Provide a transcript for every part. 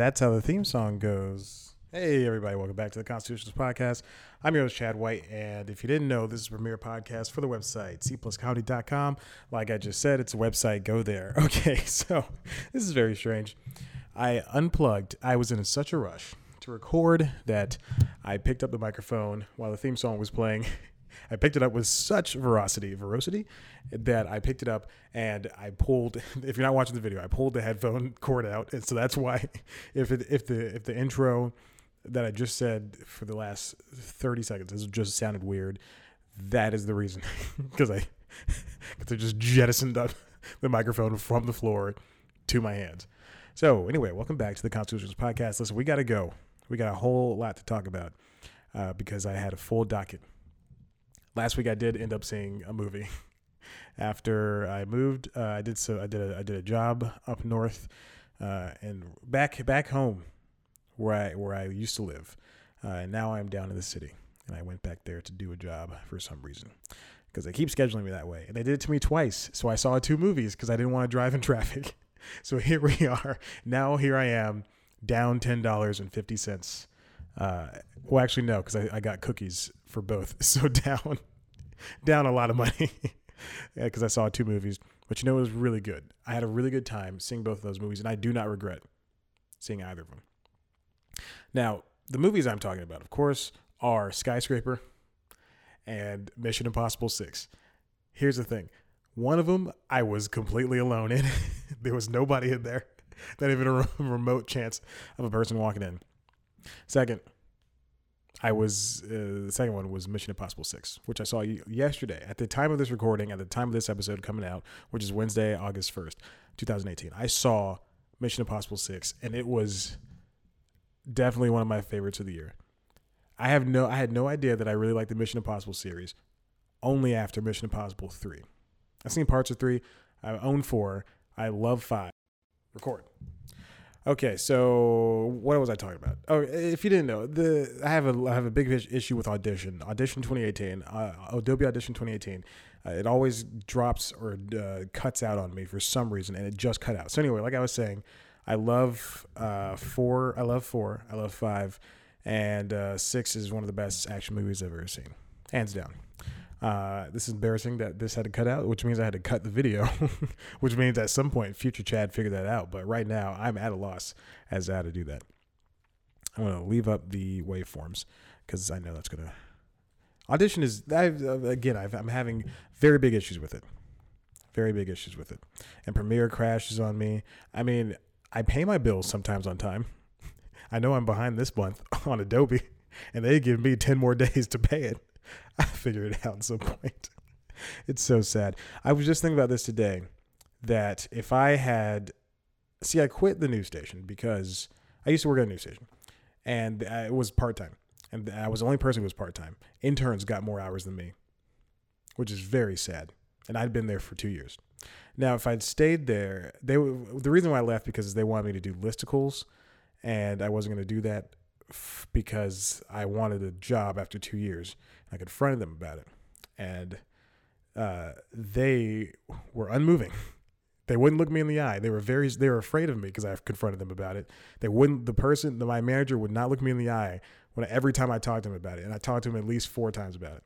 That's how the theme song goes. Hey, everybody, welcome back to the Constitutionals Podcast. I'm your host, Chad White, and if you didn't know, this is a premiere podcast for the website, cpluscomedy.com. Like I just said, it's a website. Go there. Okay, so this is very strange. I unplugged. I was in such a rush to record that I picked up the microphone while the theme song was playing. I picked it up with such veracity, veracity, that I picked it up and I pulled. If you're not watching the video, I pulled the headphone cord out, and so that's why, if it, if the if the intro that I just said for the last 30 seconds has just sounded weird, that is the reason, because I because I just jettisoned up the microphone from the floor to my hands. So anyway, welcome back to the Constitutions Podcast. Listen, we got to go. We got a whole lot to talk about uh, because I had a full docket last week I did end up seeing a movie. After I moved, uh, I did so I did a I did a job up north, uh, and back back home, where I where I used to live, uh, and now I'm down in the city, and I went back there to do a job for some reason, because they keep scheduling me that way, and they did it to me twice. So I saw two movies because I didn't want to drive in traffic. so here we are. Now here I am, down ten dollars and fifty cents. Uh, well, actually, no, because I, I got cookies for both. So down, down a lot of money because I saw two movies. But you know, it was really good. I had a really good time seeing both of those movies, and I do not regret seeing either of them. Now, the movies I'm talking about, of course, are Skyscraper and Mission Impossible 6. Here's the thing one of them I was completely alone in, there was nobody in there, not even a remote chance of a person walking in. Second, I was uh, the second one was Mission Impossible Six, which I saw yesterday at the time of this recording, at the time of this episode coming out, which is Wednesday, August first, two thousand eighteen. I saw Mission Impossible Six, and it was definitely one of my favorites of the year. I have no, I had no idea that I really liked the Mission Impossible series. Only after Mission Impossible Three, I've seen parts of three. I own four. I love five. Record. Okay, so what was I talking about? Oh, if you didn't know, the I have a I have a big issue with Audition. Audition 2018, uh, Adobe Audition 2018. Uh, it always drops or uh, cuts out on me for some reason, and it just cut out. So anyway, like I was saying, I love uh, four. I love four. I love five, and uh, six is one of the best action movies I've ever seen, hands down. Uh, this is embarrassing that this had to cut out, which means I had to cut the video, which means at some point future Chad figured that out. But right now I'm at a loss as to how to do that. I'm gonna leave up the waveforms because I know that's gonna. Audition is I've, uh, again i am having very big issues with it, very big issues with it, and Premiere crashes on me. I mean, I pay my bills sometimes on time. I know I'm behind this month on Adobe, and they give me ten more days to pay it. I figure it out at some point. It's so sad. I was just thinking about this today that if I had, see, I quit the news station because I used to work at a news station and it was part time. And I was the only person who was part time. Interns got more hours than me, which is very sad. And I'd been there for two years. Now, if I'd stayed there, they the reason why I left because they wanted me to do listicles, and I wasn't going to do that because I wanted a job after two years. I confronted them about it, and uh, they were unmoving. They wouldn't look me in the eye. They were very they were afraid of me because I confronted them about it. They wouldn't. The person, the, my manager, would not look me in the eye when every time I talked to him about it, and I talked to him at least four times about it,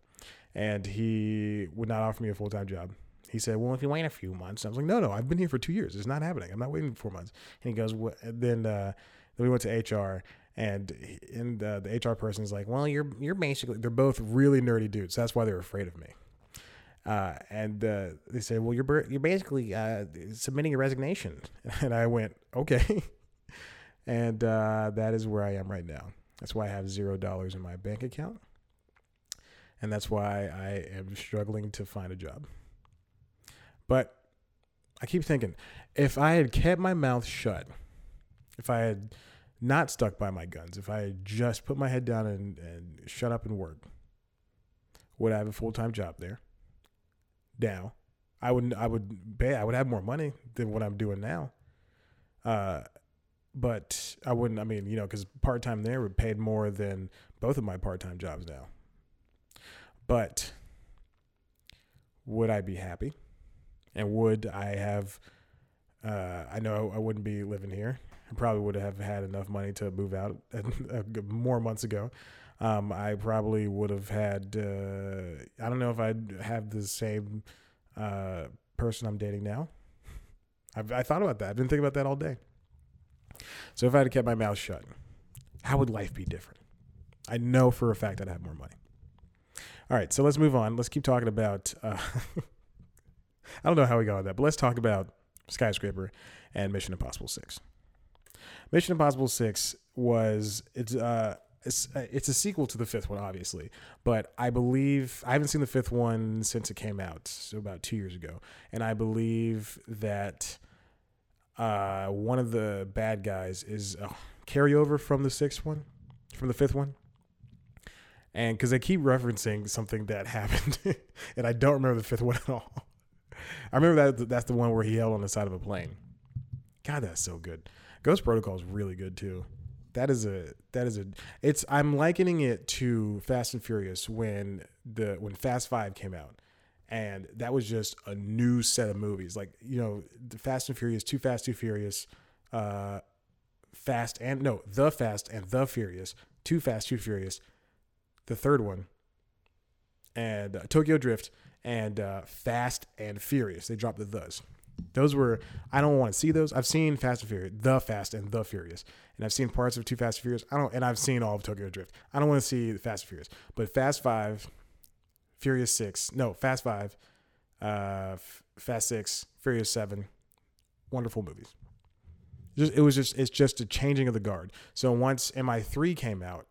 and he would not offer me a full time job. He said, "Well, if you wait a few months," I was like, "No, no, I've been here for two years. It's not happening. I'm not waiting four months." And he goes, "What?" Then uh, then we went to HR, and and uh, the HR person is like, well, you're you're basically they're both really nerdy dudes. That's why they're afraid of me. Uh, and uh, they said, well, you're you're basically uh, submitting a resignation, and I went, okay, and uh, that is where I am right now. That's why I have zero dollars in my bank account, and that's why I am struggling to find a job. But I keep thinking, if I had kept my mouth shut, if I had not stuck by my guns, if I had just put my head down and, and shut up and work, would I have a full time job there? Now, I would I would pay I would have more money than what I'm doing now. Uh, but I wouldn't. I mean, you know, because part time there would paid more than both of my part time jobs now. But would I be happy? And would I have uh, I know I wouldn't be living here. I probably would have had enough money to move out more months ago. Um, I probably would have had. Uh, I don't know if I'd have the same uh, person I'm dating now. I've, I thought about that. I've been thinking about that all day. So if I had kept my mouth shut, how would life be different? I know for a fact I'd have more money. All right, so let's move on. Let's keep talking about. Uh, I don't know how we got on that, but let's talk about Skyscraper and Mission Impossible Six. Mission Impossible Six was it's uh it's uh, it's a sequel to the fifth one, obviously, but I believe I haven't seen the fifth one since it came out, so about two years ago, and I believe that uh, one of the bad guys is a carryover from the sixth one, from the fifth one, and because they keep referencing something that happened, and I don't remember the fifth one at all. I remember that that's the one where he held on the side of a plane. God, that's so good. Ghost Protocol is really good too. That is a that is a it's I'm likening it to Fast and Furious when the when Fast 5 came out. And that was just a new set of movies. Like, you know, the Fast and Furious, Too Fast, Too Furious, uh Fast and no, The Fast and The Furious, Too Fast, Too Furious, the third one, and uh, Tokyo Drift and uh, Fast and Furious. They dropped the thes. Those were I don't want to see those. I've seen Fast and Furious, The Fast and The Furious, and I've seen parts of Two Fast and Furious. I don't, and I've seen all of Tokyo Drift. I don't want to see Fast and Furious, but Fast Five, Furious Six, no Fast Five, uh, Fast Six, Furious Seven, wonderful movies. Just, it was just it's just a changing of the guard. So once MI three came out,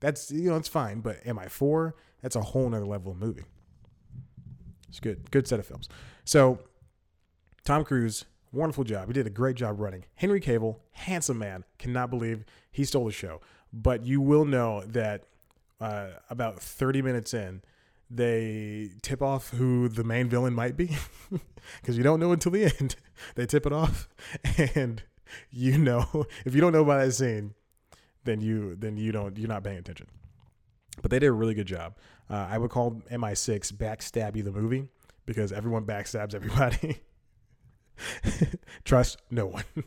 that's you know it's fine, but MI four that's a whole nother level of movie. It's good, good set of films. So Tom Cruise, wonderful job. He did a great job running. Henry Cavill, handsome man. Cannot believe he stole the show. But you will know that uh, about 30 minutes in, they tip off who the main villain might be because you don't know until the end. they tip it off, and you know if you don't know about that scene, then you then you don't you're not paying attention. But they did a really good job. Uh, I would call MI6 Backstabby the movie because everyone backstabs everybody. Trust no one.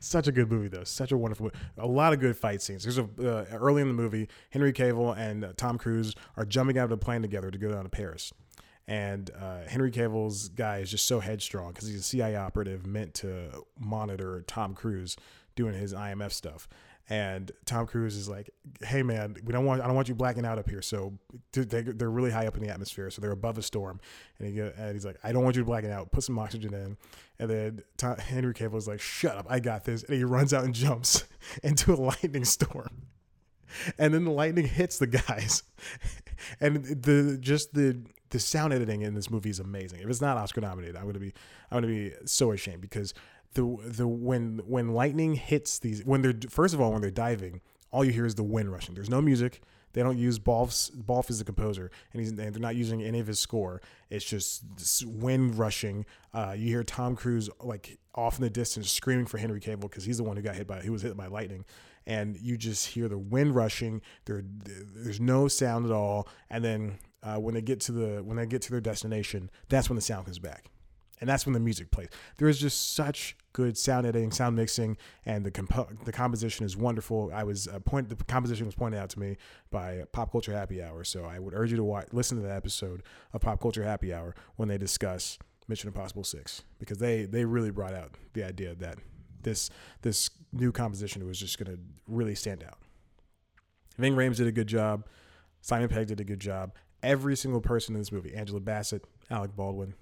Such a good movie, though. Such a wonderful, a lot of good fight scenes. There's a uh, early in the movie, Henry Cavill and uh, Tom Cruise are jumping out of a plane together to go down to Paris, and uh, Henry Cavill's guy is just so headstrong because he's a CIA operative meant to monitor Tom Cruise doing his IMF stuff, and Tom Cruise is like, "Hey man, we don't want I don't want you blacking out up here." So they, they're really high up in the atmosphere, so they're above a storm, and, he, and he's like, "I don't want you blacking out. Put some oxygen in." And then Tom, Henry Cavill is like, "Shut up, I got this," and he runs out and jumps into a lightning storm, and then the lightning hits the guys, and the just the the sound editing in this movie is amazing. If it's not Oscar nominated, I'm gonna be I'm gonna be so ashamed because the the when when lightning hits these when they're first of all when they're diving, all you hear is the wind rushing. There's no music. They don't use Balfe. Balfe is the composer, and he's and they're not using any of his score. It's just wind rushing. Uh, you hear Tom Cruise like off in the distance screaming for Henry Cavill because he's the one who got hit by he was hit by lightning, and you just hear the wind rushing. There, there's no sound at all, and then uh, when they get to the when they get to their destination, that's when the sound comes back and that's when the music plays. There is just such good sound editing, sound mixing, and the compo- the composition is wonderful. I was uh, point the composition was pointed out to me by Pop Culture Happy Hour, so I would urge you to watch listen to that episode of Pop Culture Happy Hour when they discuss Mission Impossible Six because they they really brought out the idea that this this new composition was just going to really stand out. Ving Rhames did a good job. Simon Pegg did a good job. Every single person in this movie, Angela Bassett, Alec Baldwin,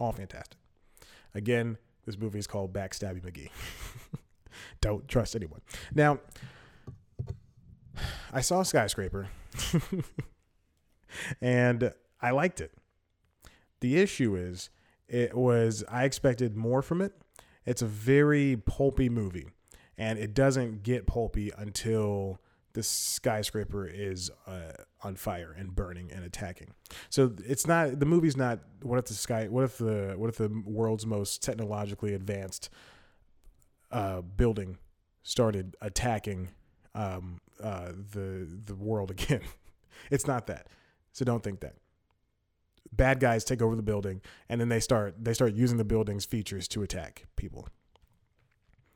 all fantastic. Again, this movie is called Backstabby McGee. Don't trust anyone. Now, I saw Skyscraper and I liked it. The issue is, it was, I expected more from it. It's a very pulpy movie, and it doesn't get pulpy until the skyscraper is uh, on fire and burning and attacking. So it's not the movie's not what if the sky what if the what if the world's most technologically advanced uh, building started attacking um, uh, the the world again. it's not that. So don't think that. bad guys take over the building, and then they start they start using the building's features to attack people.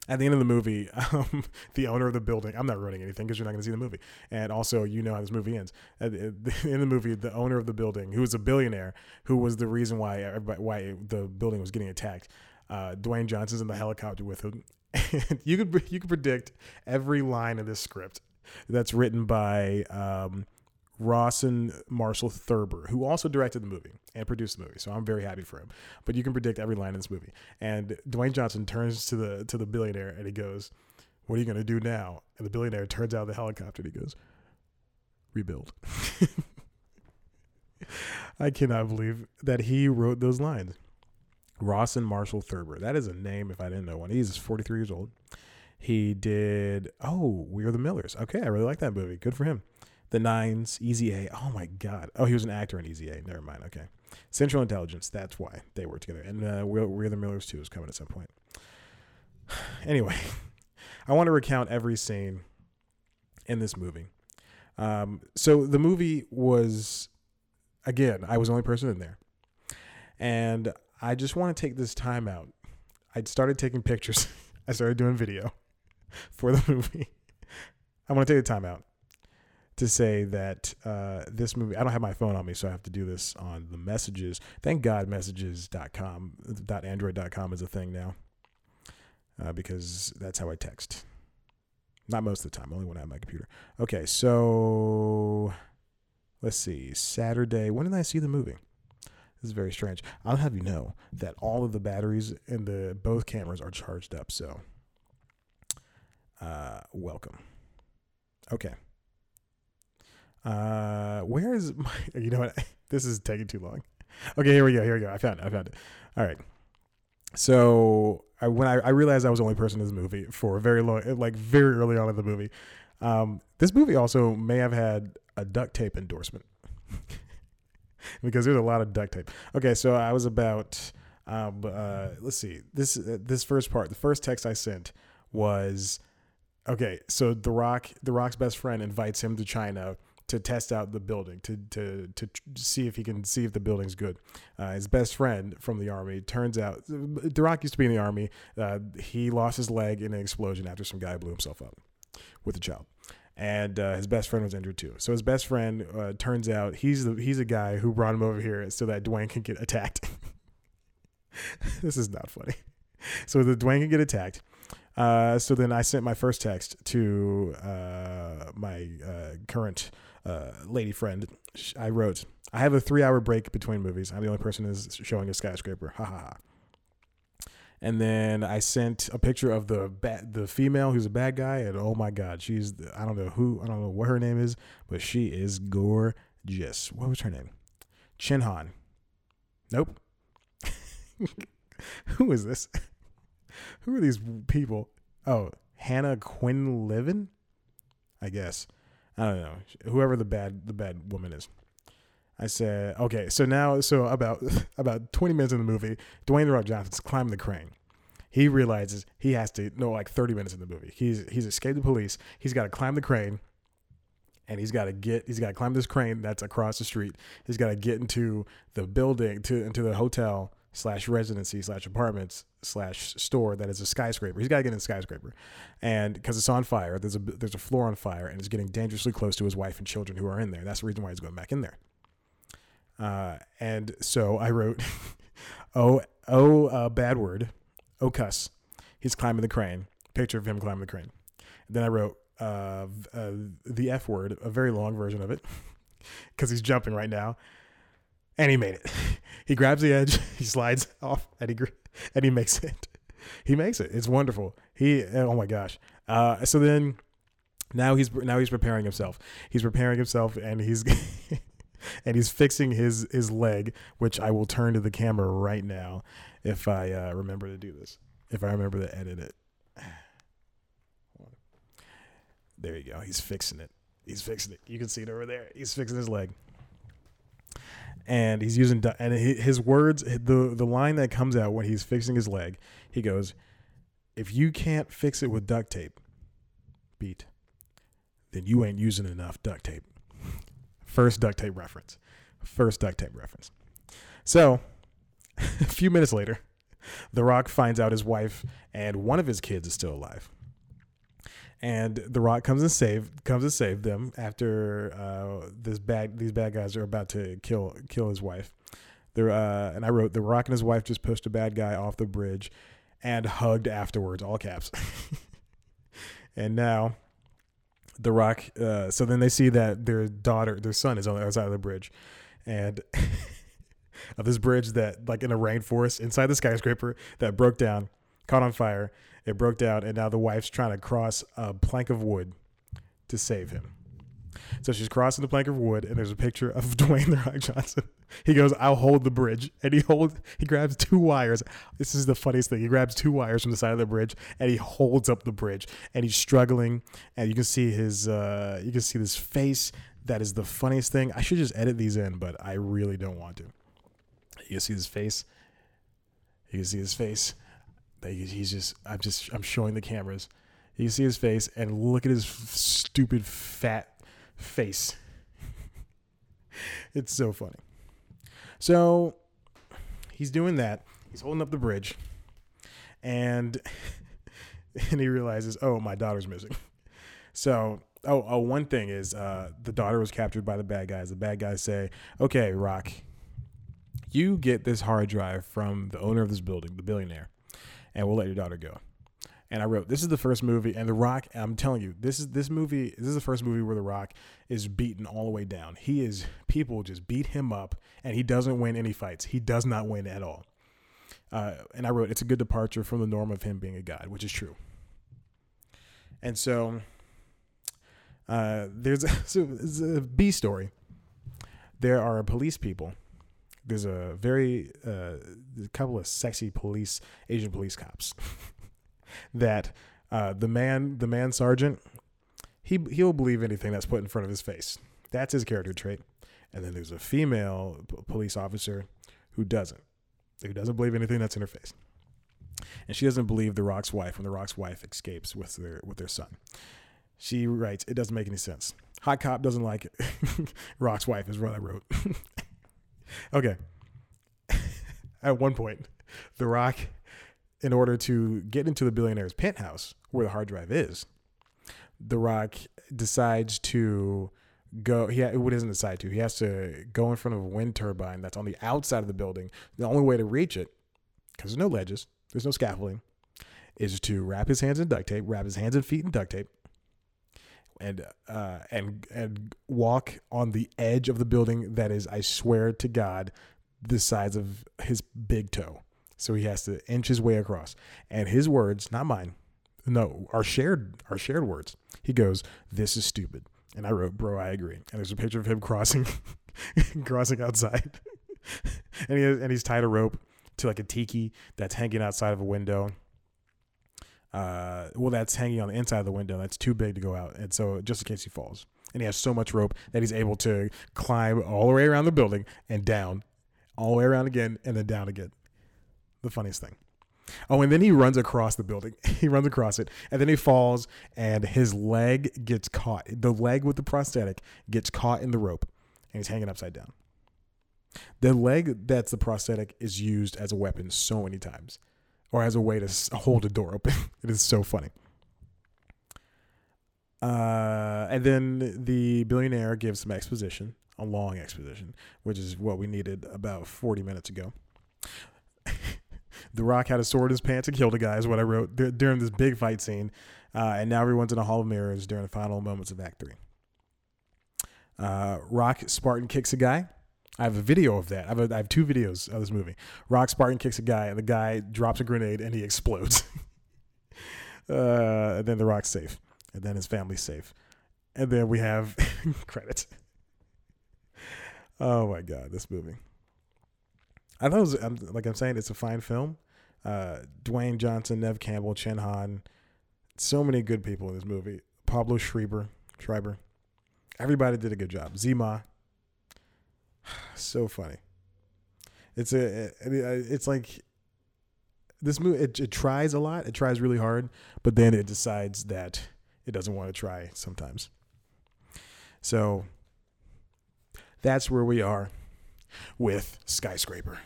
At the end of the movie, um, the owner of the building, I'm not ruining anything because you're not going to see the movie. And also, you know how this movie ends. In the movie, the owner of the building, who was a billionaire, who was the reason why why the building was getting attacked, uh, Dwayne Johnson's in the helicopter with him. And you could you could predict every line of this script that's written by um, Rawson Marshall Thurber, who also directed the movie and produced the movie. So I'm very happy for him. But you can predict every line in this movie. And Dwayne Johnson turns to the to the billionaire and he goes, "What are you going to do now?" And the billionaire turns out of the helicopter and he goes, "Rebuild." I cannot believe that he wrote those lines. Rawson Marshall Thurber. That is a name if I didn't know one. He's 43 years old. He did, oh, We Are the Millers. Okay, I really like that movie. Good for him. The Nines, Easy A. Oh my God. Oh, he was an actor in Easy A. Never mind. Okay. Central Intelligence. That's why they work together. And uh, We Are the Millers too is coming at some point. Anyway, I want to recount every scene in this movie. Um, so the movie was, again, I was the only person in there. And I just want to take this time out. I started taking pictures. I started doing video for the movie. I want to take the time out to say that uh, this movie, I don't have my phone on me, so I have to do this on the messages. Thank God messages.com, .android.com is a thing now uh, because that's how I text. Not most of the time, only when I have my computer. Okay, so let's see. Saturday, when did I see the movie? This is very strange. I'll have you know that all of the batteries in the both cameras are charged up. So, uh, welcome. Okay. Uh, where is my? You know what? This is taking too long. Okay, here we go. Here we go. I found it. I found it. All right. So I, when I, I realized I was the only person in this movie for very long, like very early on in the movie, um, this movie also may have had a duct tape endorsement. because there's a lot of duct tape. Okay, so I was about um, uh, let's see this uh, this first part. The first text I sent was okay. So the Rock, the Rock's best friend, invites him to China to test out the building to to to see if he can see if the building's good. Uh, his best friend from the army turns out Rock used to be in the army. Uh, he lost his leg in an explosion after some guy blew himself up with a child and uh, his best friend was injured too. So his best friend uh, turns out he's the he's a guy who brought him over here so that Dwayne can get attacked. this is not funny. So the Dwayne can get attacked. Uh, so then I sent my first text to uh, my current uh, lady friend. I wrote, "I have a three-hour break between movies. I'm the only person who's showing a skyscraper. Ha ha ha." And then I sent a picture of the ba- the female who's a bad guy, and oh my god, she's I don't know who I don't know what her name is, but she is gorgeous. What was her name? Chin Han. Nope. who is this? who are these people? Oh, Hannah Quinlivan. I guess. I don't know. Whoever the bad the bad woman is. I said, okay, so now, so about about 20 minutes in the movie, Dwayne the Rock Johnson's climbing the crane. He realizes he has to no like 30 minutes in the movie. He's he's escaped the police. He's got to climb the crane, and he's got to get he's got to climb this crane that's across the street. He's got to get into the building to into the hotel slash residency slash apartments slash store that is a skyscraper. He's got to get in the skyscraper, and because it's on fire, there's a there's a floor on fire, and it's getting dangerously close to his wife and children who are in there. That's the reason why he's going back in there. Uh, and so I wrote, oh, oh, uh, bad word, oh, cuss. He's climbing the crane. Picture of him climbing the crane. And then I wrote uh, uh, the F word, a very long version of it, because he's jumping right now. And he made it. he grabs the edge, he slides off, and he and he makes it. He makes it. It's wonderful. He oh my gosh. Uh, so then now he's now he's preparing himself. He's preparing himself, and he's and he's fixing his his leg, which I will turn to the camera right now if I uh, remember to do this. If I remember to edit it. There you go. He's fixing it. He's fixing it. You can see it over there. He's fixing his leg. And he's using and his words the the line that comes out when he's fixing his leg, he goes, "If you can't fix it with duct tape, beat, then you ain't using enough duct tape." First duct tape reference. First duct tape reference. So, a few minutes later, The Rock finds out his wife and one of his kids is still alive. And The Rock comes and save comes and save them after uh, this bad these bad guys are about to kill kill his wife. They're, uh, and I wrote The Rock and his wife just pushed a bad guy off the bridge and hugged afterwards, all caps. and now The Rock. Uh, so then they see that their daughter, their son, is on the other side of the bridge, and of this bridge that, like in a rainforest inside the skyscraper, that broke down, caught on fire. It broke down, and now the wife's trying to cross a plank of wood to save him. So she's crossing the plank of wood, and there's a picture of Dwayne the Rock Johnson. He goes, "I'll hold the bridge," and he holds. He grabs two wires. This is the funniest thing. He grabs two wires from the side of the bridge, and he holds up the bridge, and he's struggling. And you can see his, uh, you can see this face. That is the funniest thing. I should just edit these in, but I really don't want to. You can see his face. You can see his face. He's just. I'm just. I'm showing the cameras. You see his face, and look at his stupid fat face. it's so funny. So he's doing that. He's holding up the bridge, and and he realizes, oh, my daughter's missing. So oh, oh one thing is uh, the daughter was captured by the bad guys. The bad guys say, okay, Rock, you get this hard drive from the owner of this building, the billionaire, and we'll let your daughter go and I wrote, "This is the first movie." And The Rock, I'm telling you, this is this movie. This is the first movie where The Rock is beaten all the way down. He is people just beat him up, and he doesn't win any fights. He does not win at all. Uh, and I wrote, "It's a good departure from the norm of him being a god," which is true. And so, uh, there's a, so a B story. There are police people. There's a very uh, a couple of sexy police Asian police cops. that uh, the man, the man sergeant, he he'll believe anything that's put in front of his face. That's his character trait. And then there's a female p- police officer who doesn't, who doesn't believe anything that's in her face, and she doesn't believe the Rock's wife when the Rock's wife escapes with their with their son. She writes, "It doesn't make any sense. Hot cop doesn't like it. Rock's wife is what I wrote." Okay. At one point, the Rock in order to get into the billionaire's penthouse where the hard drive is, The Rock decides to go. He what doesn't decide to. He has to go in front of a wind turbine that's on the outside of the building. The only way to reach it, because there's no ledges, there's no scaffolding, is to wrap his hands in duct tape, wrap his hands and feet in duct tape, and uh, and and walk on the edge of the building that is, I swear to God, the size of his big toe. So he has to inch his way across. And his words, not mine, no, our shared are shared words. He goes, "This is stupid." And I wrote, "Bro, I agree." And there's a picture of him crossing crossing outside. and he has, and he's tied a rope to like a tiki that's hanging outside of a window. Uh, well, that's hanging on the inside of the window. That's too big to go out, and so just in case he falls, and he has so much rope that he's able to climb all the way around the building and down, all the way around again, and then down again the funniest thing. Oh, and then he runs across the building. He runs across it, and then he falls, and his leg gets caught. The leg with the prosthetic gets caught in the rope, and he's hanging upside down. The leg that's the prosthetic is used as a weapon so many times, or as a way to hold a door open. it is so funny. Uh, and then the billionaire gives some exposition, a long exposition, which is what we needed about 40 minutes ago. The Rock had a sword in his pants and killed a guy, is what I wrote during this big fight scene. Uh, and now everyone's in a hall of mirrors during the final moments of Act 3. Uh, Rock Spartan kicks a guy. I have a video of that. I have, a, I have two videos of this movie. Rock Spartan kicks a guy, and the guy drops a grenade and he explodes. uh, and then the Rock's safe. And then his family's safe. And then we have credits. Oh my God, this movie. I thought it was I'm, like I'm saying, it's a fine film. Uh, Dwayne Johnson, Neve Campbell, Chin Han, so many good people in this movie. Pablo Schreiber, Schreiber, everybody did a good job. Zima, so funny. It's a, it's like this movie. It, it tries a lot. It tries really hard, but then it decides that it doesn't want to try sometimes. So that's where we are with Skyscraper.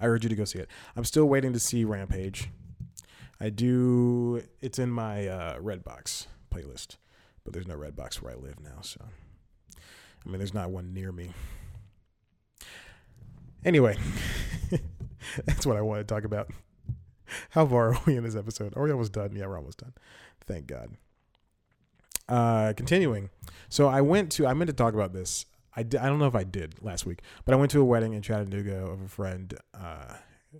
I urge you to go see it. I'm still waiting to see Rampage. I do. It's in my uh, Redbox playlist, but there's no Redbox where I live now. So, I mean, there's not one near me. Anyway, that's what I want to talk about. How far are we in this episode? Are we almost done? Yeah, we're almost done. Thank God. Uh, continuing. So I went to. I meant to talk about this. I, I don't know if I did last week, but I went to a wedding in Chattanooga of a friend uh,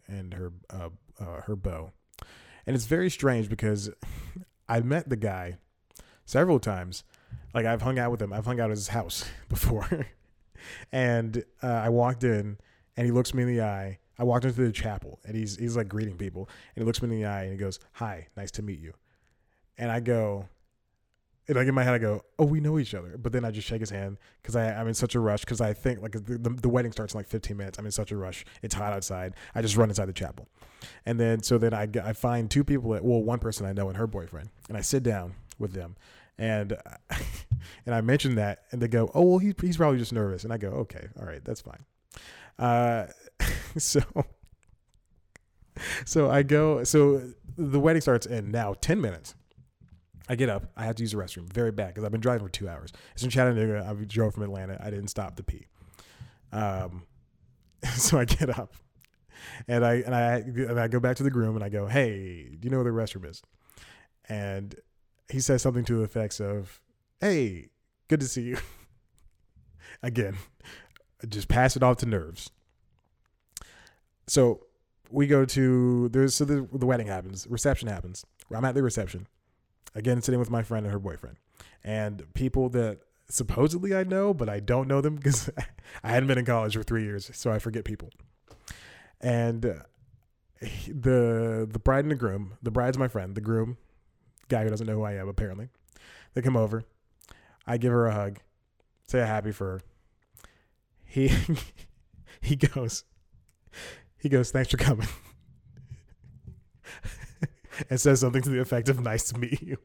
and her uh, uh, her beau, and it's very strange because I met the guy several times. Like I've hung out with him. I've hung out at his house before, and uh, I walked in and he looks me in the eye. I walked into the chapel and he's he's like greeting people and he looks me in the eye and he goes, "Hi, nice to meet you," and I go, and like in my head, I go, "Oh, we know each other." But then I just shake his hand because I'm in such a rush because I think like the, the, the wedding starts in like 15 minutes. I'm in such a rush. It's hot outside. I just run inside the chapel, and then so then I I find two people that well one person I know and her boyfriend, and I sit down with them, and and I mention that, and they go, "Oh, well, he's he's probably just nervous," and I go, "Okay, all right, that's fine." Uh, so so I go. So the wedding starts in now 10 minutes. I get up. I have to use the restroom very bad because I've been driving for two hours. It's in Chattanooga. I drove from Atlanta. I didn't stop to pee. Um, so I get up, and I and I and I go back to the groom and I go, "Hey, do you know where the restroom is?" And he says something to the effects of, "Hey, good to see you." Again, just pass it off to nerves. So we go to there's so the, the wedding happens, reception happens. I'm at the reception again sitting with my friend and her boyfriend and people that supposedly i know but i don't know them because i hadn't been in college for three years so i forget people and uh, the the bride and the groom the bride's my friend the groom guy who doesn't know who i am apparently they come over i give her a hug say a happy for her he he goes he goes thanks for coming and says something to the effect of "Nice to meet you."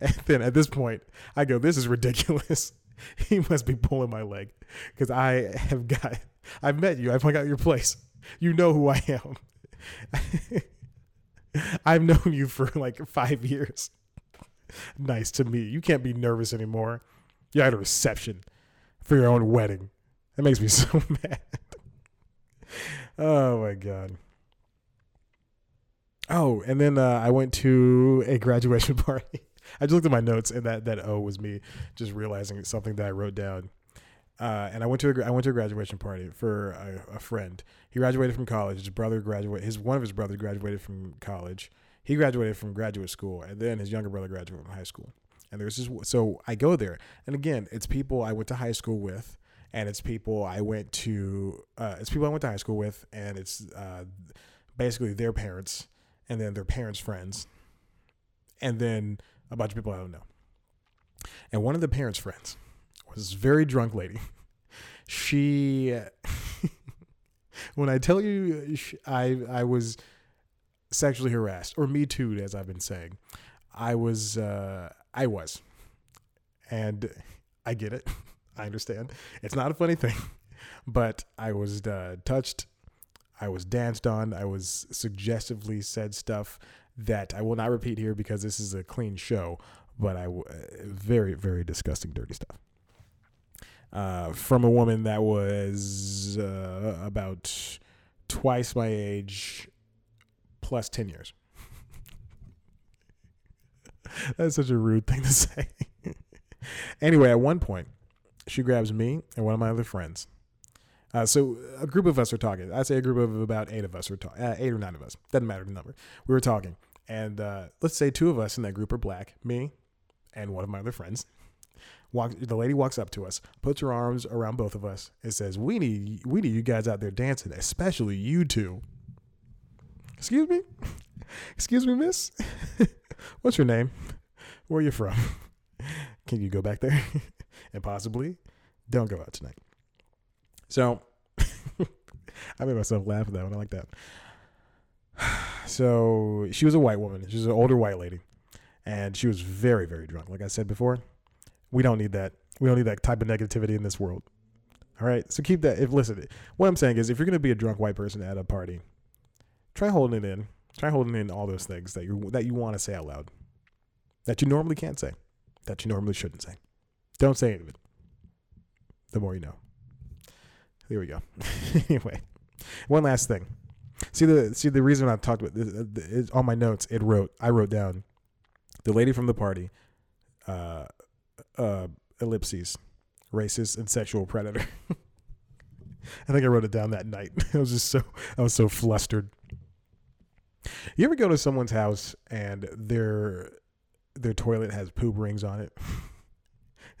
And then at this point, I go, "This is ridiculous." he must be pulling my leg because I have got. I've met you. I've hung out your place. You know who I am. I've known you for like five years. nice to meet you. You can't be nervous anymore. You're at a reception for your own wedding. That makes me so mad. oh my god. Oh, and then uh, I went to a graduation party. I just looked at my notes, and that that O was me just realizing something that I wrote down. Uh, and I went to a, I went to a graduation party for a, a, friend. He graduated from college. His brother graduated. His one of his brothers graduated from college. He graduated from graduate school, and then his younger brother graduated from high school. And there's this. So I go there, and again, it's people I went to high school with, and it's people I went to. Uh, it's people I went to high school with, and it's uh, basically their parents and then their parents' friends, and then a bunch of people I don't know. And one of the parents' friends was this very drunk lady. She, when I tell you, I I was sexually harassed, or me too, as I've been saying, I was uh, I was, and I get it. I understand. It's not a funny thing, but I was uh, touched I was danced on. I was suggestively said stuff that I will not repeat here because this is a clean show, but I w- very, very disgusting, dirty stuff. Uh, from a woman that was uh, about twice my age plus 10 years. That's such a rude thing to say. anyway, at one point, she grabs me and one of my other friends uh, so a group of us are talking. I'd say a group of about eight of us are talking, uh, eight or nine of us. Doesn't matter the number. We were talking, and uh, let's say two of us in that group are black, me and one of my other friends. The lady walks up to us, puts her arms around both of us, and says, "We need, we need you guys out there dancing, especially you two. Excuse me, excuse me, miss. What's your name? Where are you from? Can you go back there? and possibly, don't go out tonight." So I made myself laugh at that one. I like that. So she was a white woman. She was an older white lady, and she was very, very drunk. Like I said before, we don't need that. We don't need that type of negativity in this world. All right. So keep that. If listen, what I'm saying is, if you're gonna be a drunk white person at a party, try holding it in. Try holding in all those things that you that you want to say out loud, that you normally can't say, that you normally shouldn't say. Don't say any of it. The more you know. There we go. anyway, one last thing. See the see the reason I talked about this is on my notes. It wrote I wrote down the lady from the party, uh, uh, ellipses, racist and sexual predator. I think I wrote it down that night. I was just so I was so flustered. You ever go to someone's house and their their toilet has poop rings on it?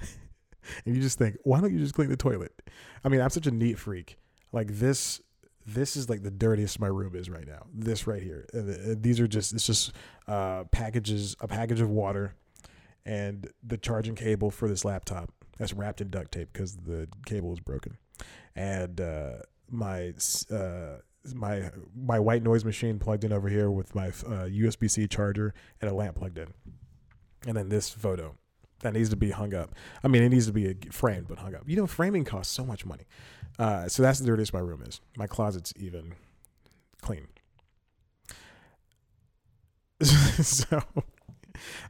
and you just think, why don't you just clean the toilet? I mean, I'm such a neat freak. Like this this is like the dirtiest my room is right now. This right here. Uh, these are just it's just uh, packages, a package of water, and the charging cable for this laptop that's wrapped in duct tape because the cable is broken, and uh, my uh, my my white noise machine plugged in over here with my USB uh, C charger and a lamp plugged in, and then this photo that needs to be hung up. I mean, it needs to be framed but hung up. You know, framing costs so much money. Uh, so that's the dirtiest my room is. My closet's even clean. so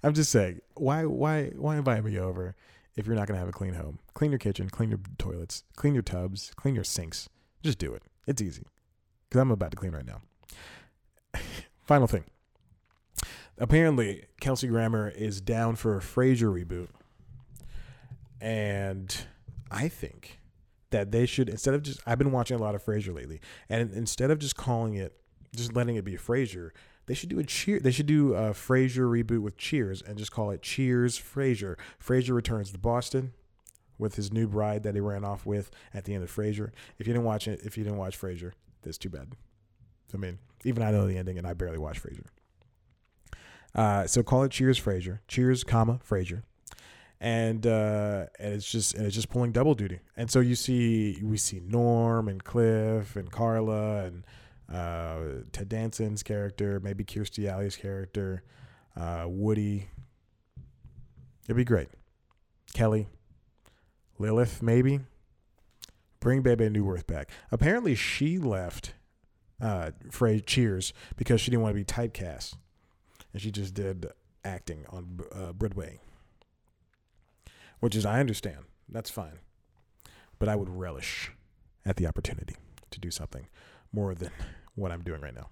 I'm just saying, why why why invite me over if you're not gonna have a clean home? Clean your kitchen, clean your toilets, clean your tubs, clean your sinks. Just do it. It's easy. Because I'm about to clean right now. Final thing. Apparently, Kelsey Grammer is down for a Frasier reboot. And I think that they should instead of just I've been watching a lot of Frasier lately, and instead of just calling it, just letting it be Frasier, they should do a cheer. They should do a Frasier reboot with Cheers and just call it Cheers Frasier. Frasier returns to Boston with his new bride that he ran off with at the end of Frasier. If you didn't watch it, if you didn't watch Frasier, that's too bad. I mean, even I know the ending, and I barely watch Frasier. Uh, so call it Cheers Frasier. Cheers, comma Frasier and uh, and it's just and it's just pulling double duty. And so you see we see Norm and Cliff and Carla and uh, Ted Danson's character, maybe Kirstie Alley's character, uh, Woody. It'd be great. Kelly, Lilith, maybe. Bring Bebe Neuwirth back. Apparently, she left uh, Frey Cheers because she didn't want to be typecast, and she just did acting on uh, Broadway which is I understand. That's fine. But I would relish at the opportunity to do something more than what I'm doing right now.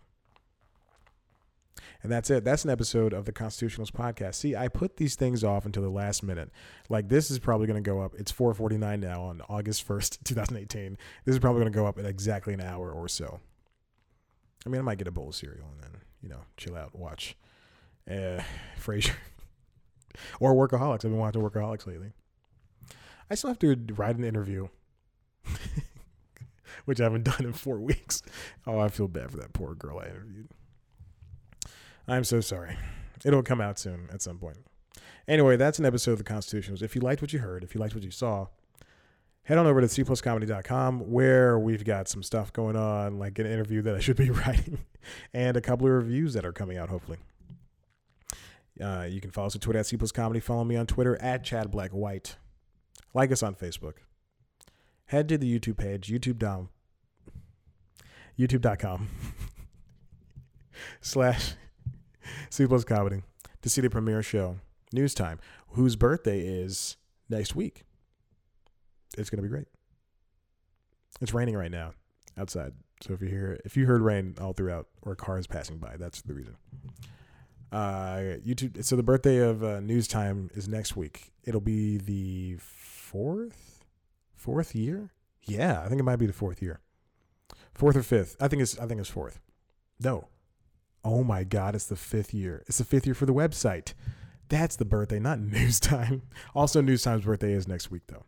And that's it. That's an episode of the Constitutionals podcast. See, I put these things off until the last minute. Like this is probably going to go up. It's 4:49 now on August 1st, 2018. This is probably going to go up in exactly an hour or so. I mean, I might get a bowl of cereal and then, you know, chill out, watch uh Frasier. or Workaholics. I've been watching Workaholics lately. I still have to write an interview, which I haven't done in four weeks. Oh, I feel bad for that poor girl I interviewed. I'm so sorry. It'll come out soon at some point. Anyway, that's an episode of the Constitutionals. If you liked what you heard, if you liked what you saw, head on over to cpluscomedy.com where we've got some stuff going on, like an interview that I should be writing and a couple of reviews that are coming out, hopefully. Uh, you can follow us on Twitter at cpluscomedy. Follow me on Twitter at Chad Black White. Like us on Facebook. Head to the YouTube page, YouTube.com, youtube.com slash C Plus Comedy to see the premiere show, News Time, whose birthday is next week. It's to be great. It's raining right now outside. So if you hear if you heard rain all throughout or cars passing by, that's the reason. Uh, YouTube. So the birthday of uh, News Time is next week. It'll be the fourth, fourth year. Yeah, I think it might be the fourth year, fourth or fifth. I think it's I think it's fourth. No, oh my God, it's the fifth year. It's the fifth year for the website. That's the birthday, not News Time. Also, News Time's birthday is next week though.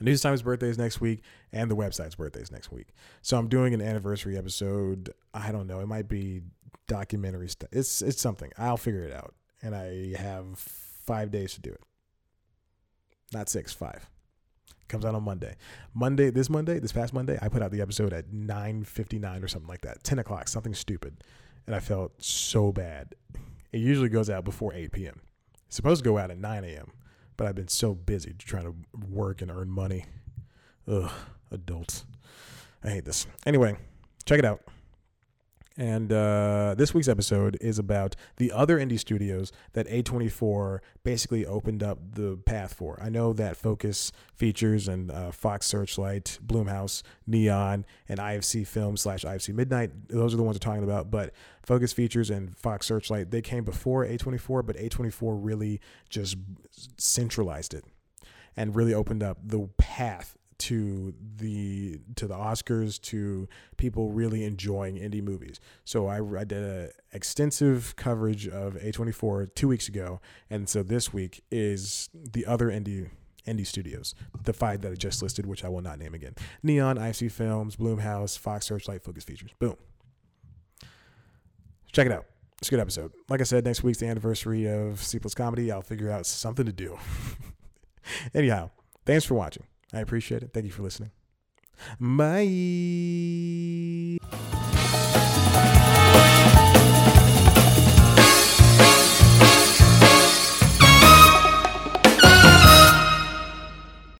News Time's birthday is next week, and the website's birthday is next week. So I'm doing an anniversary episode. I don't know. It might be documentary stuff. It's it's something. I'll figure it out, and I have five days to do it. Not six, five. Comes out on Monday. Monday, this Monday, this past Monday, I put out the episode at nine fifty nine or something like that, ten o'clock, something stupid, and I felt so bad. It usually goes out before eight p.m. It's supposed to go out at nine a.m., but I've been so busy trying to work and earn money. Ugh, adults. I hate this. Anyway, check it out. And uh, this week's episode is about the other indie studios that A24 basically opened up the path for. I know that Focus Features and uh, Fox Searchlight, Blumhouse, Neon, and IFC Films slash IFC Midnight, those are the ones we're talking about. But Focus Features and Fox Searchlight, they came before A24, but A24 really just centralized it and really opened up the path to the to the Oscars to people really enjoying indie movies. So I, I did a extensive coverage of A24 two weeks ago, and so this week is the other indie indie studios, the five that I just listed, which I will not name again: Neon, IFC Films, Blumhouse, Fox Searchlight, Focus Features. Boom. Check it out. It's a good episode. Like I said, next week's the anniversary of C Plus Comedy. I'll figure out something to do. Anyhow, thanks for watching. I appreciate it. Thank you for listening. Bye.